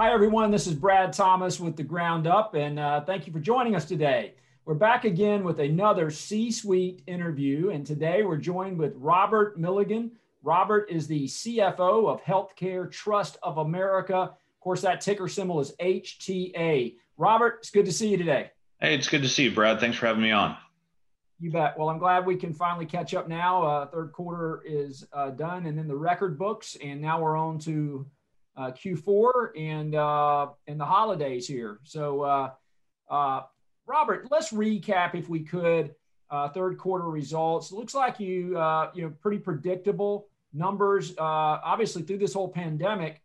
Hi, everyone. This is Brad Thomas with The Ground Up, and uh, thank you for joining us today. We're back again with another C suite interview, and today we're joined with Robert Milligan. Robert is the CFO of Healthcare Trust of America. Of course, that ticker symbol is HTA. Robert, it's good to see you today. Hey, it's good to see you, Brad. Thanks for having me on. You bet. Well, I'm glad we can finally catch up now. Uh, third quarter is uh, done and then the record books, and now we're on to uh, Q4 and uh, and the holidays here. So, uh, uh, Robert, let's recap if we could uh, third quarter results. Looks like you uh, you know pretty predictable numbers. obviously, through this whole pandemic,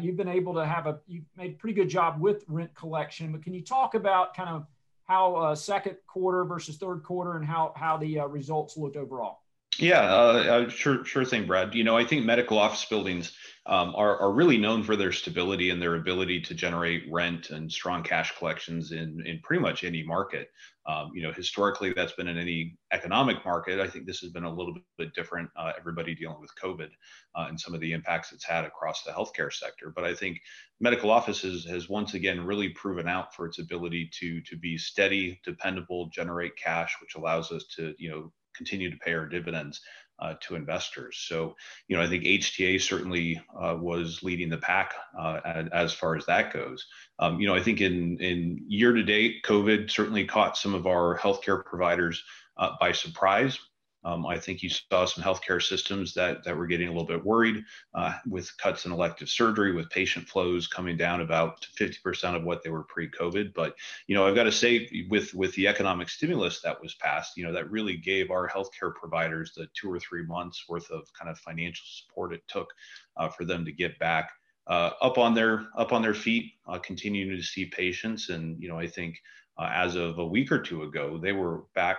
you've been able to have a you've made a pretty good job with rent collection. But can you talk about kind of how second quarter versus third quarter and how how the results looked overall? Yeah, uh, sure, sure thing, Brad. You know, I think medical office buildings um, are, are really known for their stability and their ability to generate rent and strong cash collections in, in pretty much any market. Um, you know, historically, that's been in any economic market. I think this has been a little bit different. Uh, everybody dealing with COVID uh, and some of the impacts it's had across the healthcare sector. But I think medical offices has once again really proven out for its ability to to be steady, dependable, generate cash, which allows us to you know continue to pay our dividends uh, to investors. So, you know, I think HTA certainly uh, was leading the pack uh, as far as that goes. Um, you know, I think in in year to date, COVID certainly caught some of our healthcare providers uh, by surprise. Um, I think you saw some healthcare systems that that were getting a little bit worried uh, with cuts in elective surgery, with patient flows coming down about 50% of what they were pre-COVID. But you know, I've got to say, with with the economic stimulus that was passed, you know, that really gave our healthcare providers the two or three months worth of kind of financial support it took uh, for them to get back uh, up on their up on their feet, uh, continuing to see patients. And you know, I think uh, as of a week or two ago, they were back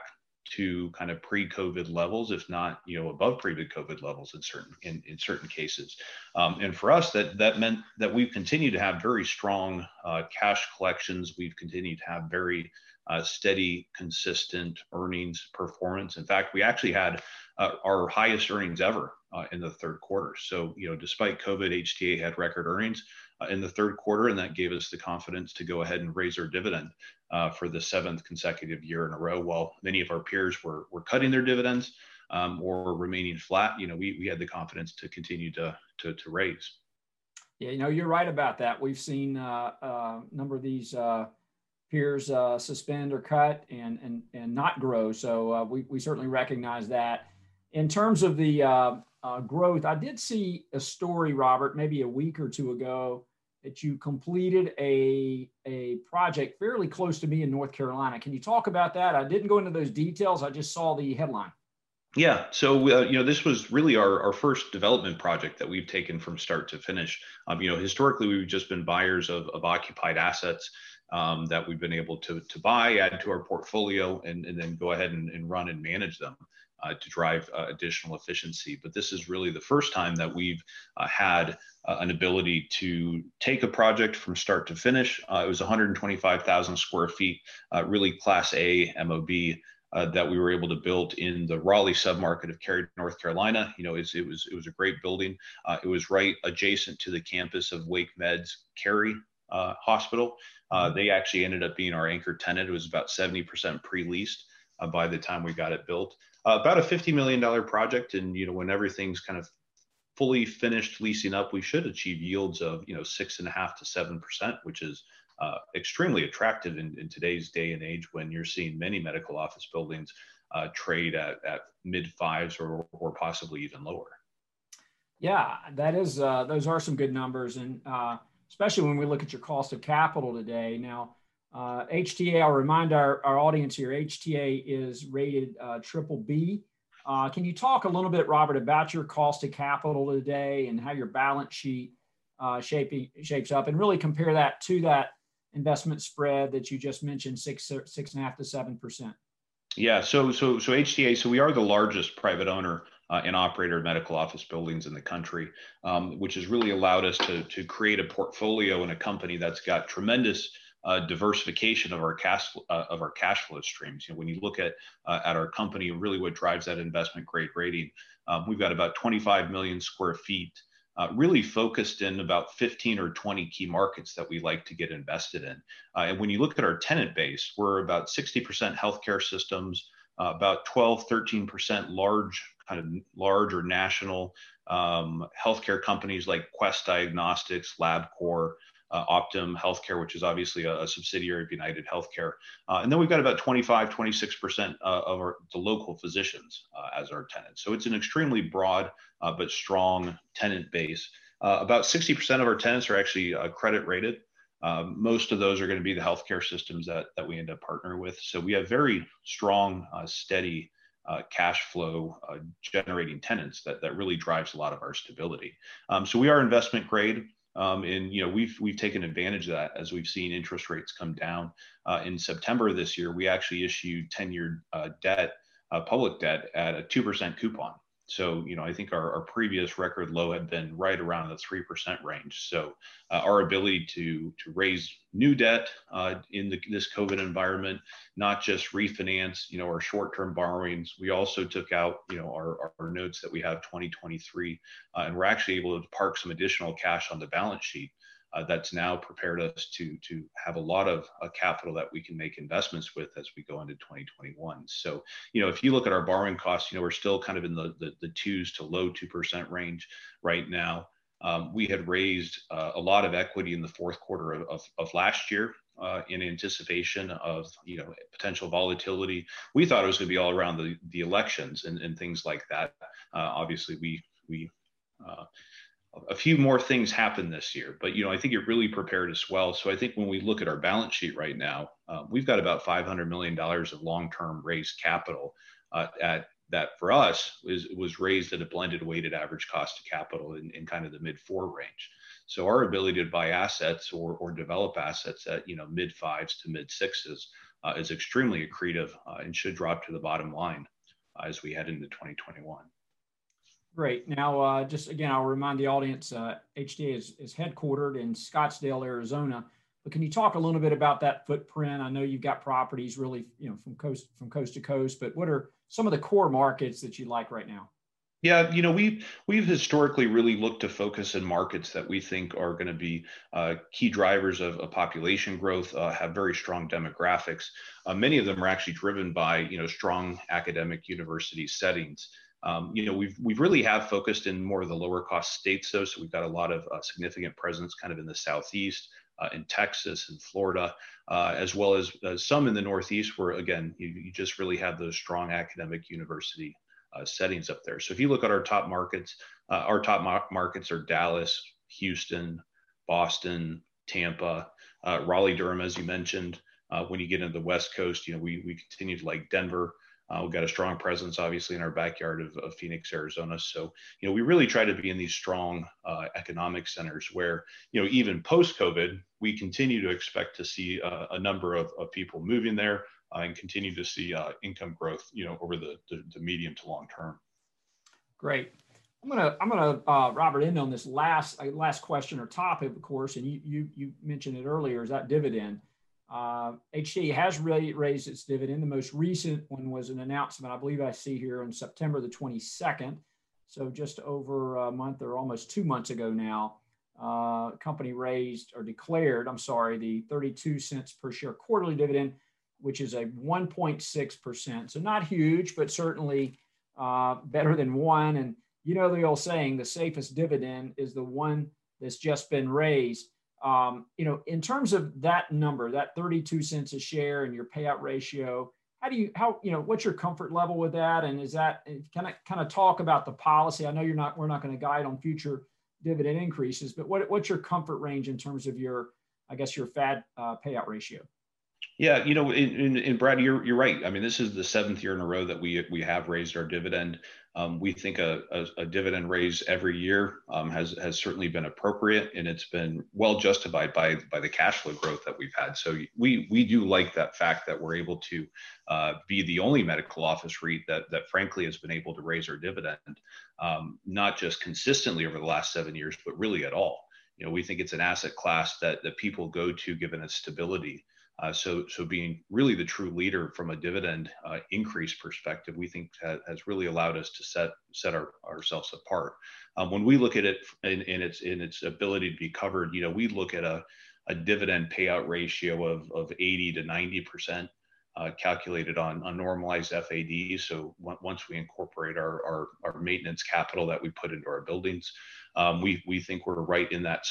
to kind of pre-COVID levels, if not you know above pre-COVID levels in certain in, in certain cases. Um, and for us, that that meant that we've continued to have very strong uh, cash collections. We've continued to have very uh, steady, consistent earnings performance. In fact, we actually had uh, our highest earnings ever uh, in the third quarter. So you know, despite COVID, HTA had record earnings in the third quarter, and that gave us the confidence to go ahead and raise our dividend uh, for the seventh consecutive year in a row. While many of our peers were were cutting their dividends um, or remaining flat, you know, we we had the confidence to continue to to, to raise. Yeah, you know, you're right about that. We've seen uh, uh a number of these uh, peers uh, suspend or cut and and and not grow. So we we certainly recognize that. In terms of the growth, I did see a story, Robert, maybe a week or two ago that you completed a, a project fairly close to me in North Carolina. Can you talk about that? I didn't go into those details. I just saw the headline. Yeah, so uh, you know this was really our, our first development project that we've taken from start to finish. Um, you know, historically we've just been buyers of, of occupied assets um, that we've been able to to buy, add to our portfolio, and, and then go ahead and, and run and manage them to drive uh, additional efficiency. But this is really the first time that we've uh, had uh, an ability to take a project from start to finish. Uh, it was 125,000 square feet, uh, really class A MOB. that we were able to build in the Raleigh submarket of Cary, North Carolina. You know, it, it was it was a great building. it was right adjacent to the campus of WakeMed's Cary Hospital. Mm-hmm. they actually ended up being our anchor tenant. It was about 70% pre-leased by the time we got it built uh, about a $50 million project. And, you know, when everything's kind of fully finished leasing up, we should achieve yields of, you know, six and a half to 7%, which is uh, extremely attractive in, in, today's day and age when you're seeing many medical office buildings uh, trade at, at mid fives or, or possibly even lower. Yeah, that is, uh, those are some good numbers. And uh, especially when we look at your cost of capital today. Now, uh, HTA, I'll remind our, our audience here, HTA is rated uh, triple B. Uh, can you talk a little bit, Robert, about your cost of capital today and how your balance sheet uh, shaping, shapes up and really compare that to that investment spread that you just mentioned, six, six and a half to 7%? Yeah, so so so HTA, so we are the largest private owner uh, and operator of medical office buildings in the country, um, which has really allowed us to to create a portfolio and a company that's got tremendous uh, diversification of our cash uh, of our cash flow streams. You know, when you look at uh, at our company, really what drives that investment grade rating, um, we've got about 25 million square feet uh, really focused in about 15 or 20 key markets that we like to get invested in. Uh, and when you look at our tenant base, we're about 60% healthcare systems, uh, about 12, 13% large, kind of large or national um, healthcare companies like Quest Diagnostics, LabCorp, Optum Healthcare, which is obviously a, a subsidiary of United Healthcare. Uh, and then we've got about 25, 26% uh, of our, the local physicians uh, as our tenants. So it's an extremely broad uh, but strong tenant base. Uh, about 60% of our tenants are actually credit rated. Um, most of those are going to be the healthcare systems that, that we end up partnering with. So we have very strong, steady cash flow generating tenants that, that really drives a lot of our stability. Um, so we are investment grade. Um, and you know we've we've taken advantage of that as we've seen interest rates come down. Uh, in September this year, we actually issued 10-year uh, debt, uh, public debt, at a two percent coupon. So, you know, I think our, our previous record low had been right around the 3% range. So, uh, our ability to, to raise new debt uh, in the, this COVID environment, not just refinance, you know, our short term borrowings, we also took out, you know, our, our notes that we have 2023, uh, and we're actually able to park some additional cash on the balance sheet uh, that's now prepared us to to have a lot of uh, capital that we can make investments with as we go into 2021. So, you know, if you look at our borrowing costs, you know, we're still kind of in the the, the twos to low two percent range right now. Um, we had raised uh, a lot of equity in the fourth quarter of, of, of last year uh, in anticipation of you know potential volatility. We thought it was going to be all around the the elections and, and things like that. Uh, obviously, we we uh, a few more things happen this year, but you know I think it really prepared us well. So I think when we look at our balance sheet right now, uh, we've got about 500 million dollars of long-term raised capital uh, at that for us is was raised at a blended weighted average cost of capital in, in kind of the mid four range. So our ability to buy assets or, or develop assets at you know mid fives to mid sixes uh, is extremely accretive uh, and should drop to the bottom line as we head into 2021. Great. Now, uh, just again, I'll remind the audience, uh, HTA is, is headquartered in Scottsdale, Arizona. But can you talk a little bit about that footprint? I know you've got properties really, you know, from coast from coast to coast. But what are some of the core markets that you like right now? Yeah, you know, we've we've historically really looked to focus in markets that we think are going to be uh, key drivers of, of population growth, uh, have very strong demographics. Uh, many of them are actually driven by you know strong academic university settings. Um, you know, we've we've really have focused in more of the lower cost states though, so we've got a lot of uh, significant presence kind of in the southeast, uh, in Texas and Florida, uh, as well as uh, some in the northeast, where again you, you, just really have those strong academic university uh, settings up there. So if you look at our top markets, uh, our top mar- markets are Dallas, Houston, Boston, Tampa, Raleigh, Durham, as you mentioned. when you get into the West Coast, you know we we continue to like Denver. Uh, we've got a strong presence, obviously, in our backyard of, of, Phoenix, Arizona. So, you know, we really try to be in these strong uh, economic centers where, you know, even post COVID, we continue to expect to see uh, a number of, of, people moving there uh, and continue to see uh, income growth, you know, over the, the, the, medium to long term. Great. I'm gonna I'm gonna uh, Robert end on this last last question or topic, of course, and you you you mentioned it earlier. Is that dividend? Uh, HTA has really raised its dividend. The most recent one was an announcement, I believe I see here on September the 22nd. So just over a month or almost two months ago now, uh, company raised or declared, I'm sorry, the 32 cents per share quarterly dividend, which is a 1.6%. So not huge, but certainly uh, better than one. And you know the old saying, the safest dividend is the one that's just been raised. Um, you know, in terms of that number, that 32 cents a share and your payout ratio, how do you how you know what's your comfort level with that? And is that kind of kind of talk about the policy? I know you're not we're not going to guide on future dividend increases, but what, what's your comfort range in terms of your I guess your FAD uh, payout ratio? Yeah, you know, in, Brad, you're you're right. I mean, this is the seventh year in a row that we we have raised our dividend. Um, we think a, a, a, dividend raise every year um, has has certainly been appropriate, and it's been well justified by by the cash flow growth that we've had. So we we do like that fact that we're able to uh, be the only medical office REIT that that frankly has been able to raise our dividend, um, not just consistently over the last seven years, but really at all. You know, we think it's an asset class that that people go to given its stability. Uh, so, so being really the true leader from a dividend uh, increase perspective, we think has really allowed us to set set our, ourselves apart. Um, when we look at it in, in, its in its ability to be covered, you know, we look at a, a dividend payout ratio of, of 80 to 90 percent. Uh, calculated on, on normalized FAD. So once we incorporate our, our, our, maintenance capital that we put into our buildings, um, we we think we're right in that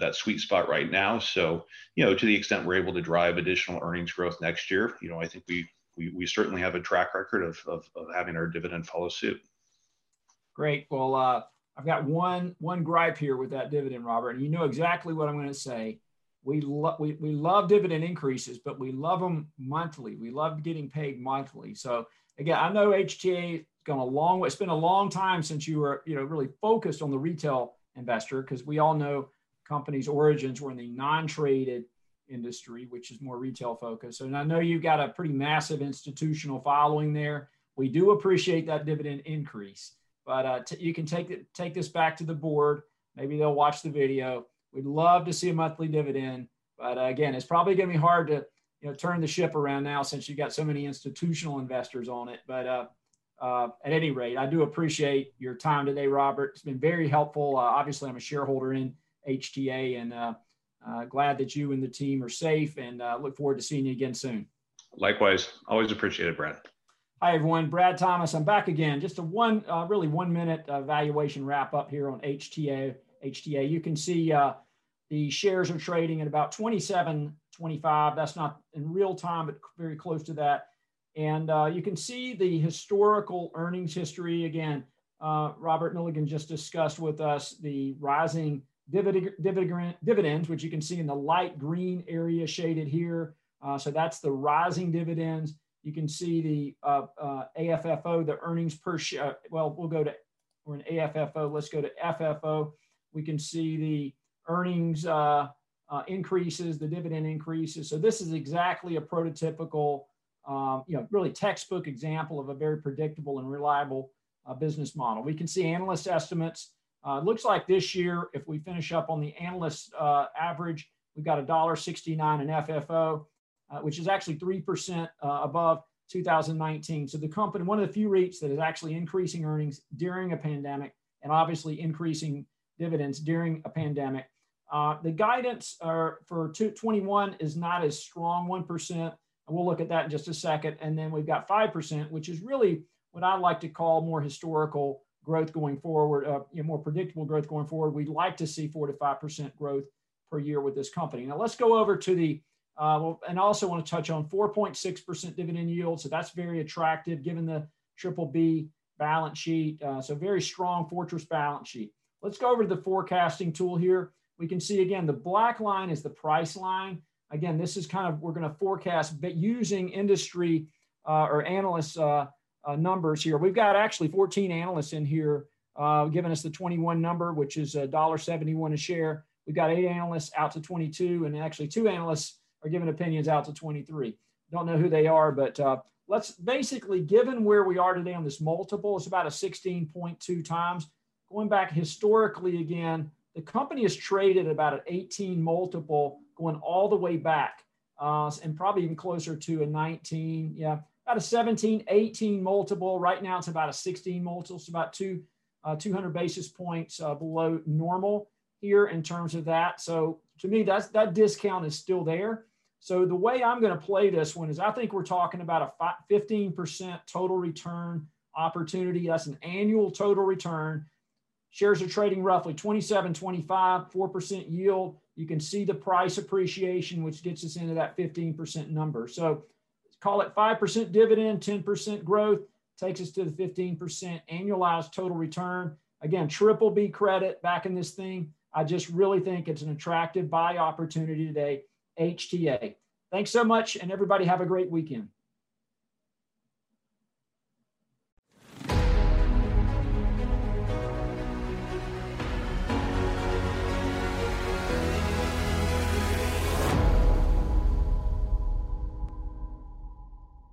that sweet spot right now. So you know, to the extent we're able to drive additional earnings growth next year, you know, I think we we, we certainly have a track record of, of, of having our dividend follow suit. Great. Well, uh, I've got one one gripe here with that dividend, Robert, and you know exactly what I'm going to say. We, love we, we love dividend increases, but we love them monthly. We love getting paid monthly. So again, I know HTA has gone a long way. It's been a long time since you were, you know, really focused on the retail investor because we all know companies' origins were in the non-traded industry, which is more retail focused. And I know you've got a pretty massive institutional following there. We do appreciate that dividend increase, but uh, t- you can take it, take this back to the board. Maybe they'll watch the video. We'd love to see a monthly dividend, but uh, again, it's probably going to be hard to you know turn the ship around now since you've got so many institutional investors on it. But uh, uh, at any rate, I do appreciate your time today, Robert. It's been very helpful. Uh, obviously, I'm a shareholder in HTA and uh, uh, glad that you and the team are safe and uh, look forward to seeing you again soon. Likewise. Always appreciate it, Brad. Hi, everyone. Brad Thomas. I'm back again. Just a one, uh, really one minute valuation wrap up here on HTA. HTA. You can see the shares are trading at about 27.25. That's not in real time, but very close to that. And uh, you can see the historical earnings history. Again, uh, Robert Milligan just discussed with us the rising dividend, dividend, dividends, which you can see in the light green area shaded here. Uh, so that's the rising dividends. You can see the uh, uh, AFFO, the earnings per share. Well, we'll go to, we're in AFFO. Let's go to FFO. We can see the earnings uh, increases, the dividend increases. So this is exactly a prototypical um, you know, really textbook example of a very predictable and reliable uh, business model. We can see analyst estimates. Uh, looks like this year, if we finish up on the analyst uh, average, we've got $1.69 in FFO, uh, which is actually 3% uh, above 2019. So the company, one of the few REITs that is actually increasing earnings during a pandemic and obviously increasing dividends during a pandemic. Uh, the guidance for 21 is not as strong, 1%. And we'll look at that in just a second. And then we've got 5%, which is really what I like to call more historical growth going forward, uh, you know, more predictable growth going forward. We'd like to see four to 5% growth per year with this company. Now let's go over to the, uh, and also want to touch on 4.6% dividend yield. So that's very attractive given the triple B balance sheet. Uh, so very strong fortress balance sheet. Let's go over to the forecasting tool here. We can see again, the black line is the price line again, this is kind of, we're going to forecast but using industry uh, or analysts uh, uh, numbers here. We've got actually 14 analysts in here uh, giving us the 21 number, which is $1.71 a share. We've got eight analysts out to 22, and actually two analysts are giving opinions out to 23. Don't know who they are, but uh, let's basically, given where we are today on this multiple, it's about a 16.2 times. Going back historically again, the company is traded at about an 18 multiple going all the way back uh, and probably even closer to a 19, yeah, about a 17, 18 multiple. Right now it's about a 16 multiple, it's about two, uh, 200 basis points uh, below normal here in terms of that. So to me, that's, that discount is still there. So the way I'm going to play this one is I think we're talking about a 15% total return opportunity. That's an annual total return. Shares are trading roughly 27, 25, 4% yield you can see the price appreciation, which gets us into that 15% number. So call it 5% dividend, 10% growth, takes us to the 15% annualized total return. Again, triple B credit back in this thing. I just really think it's an attractive buy opportunity today. HTA. Thanks so much, and everybody have a great weekend.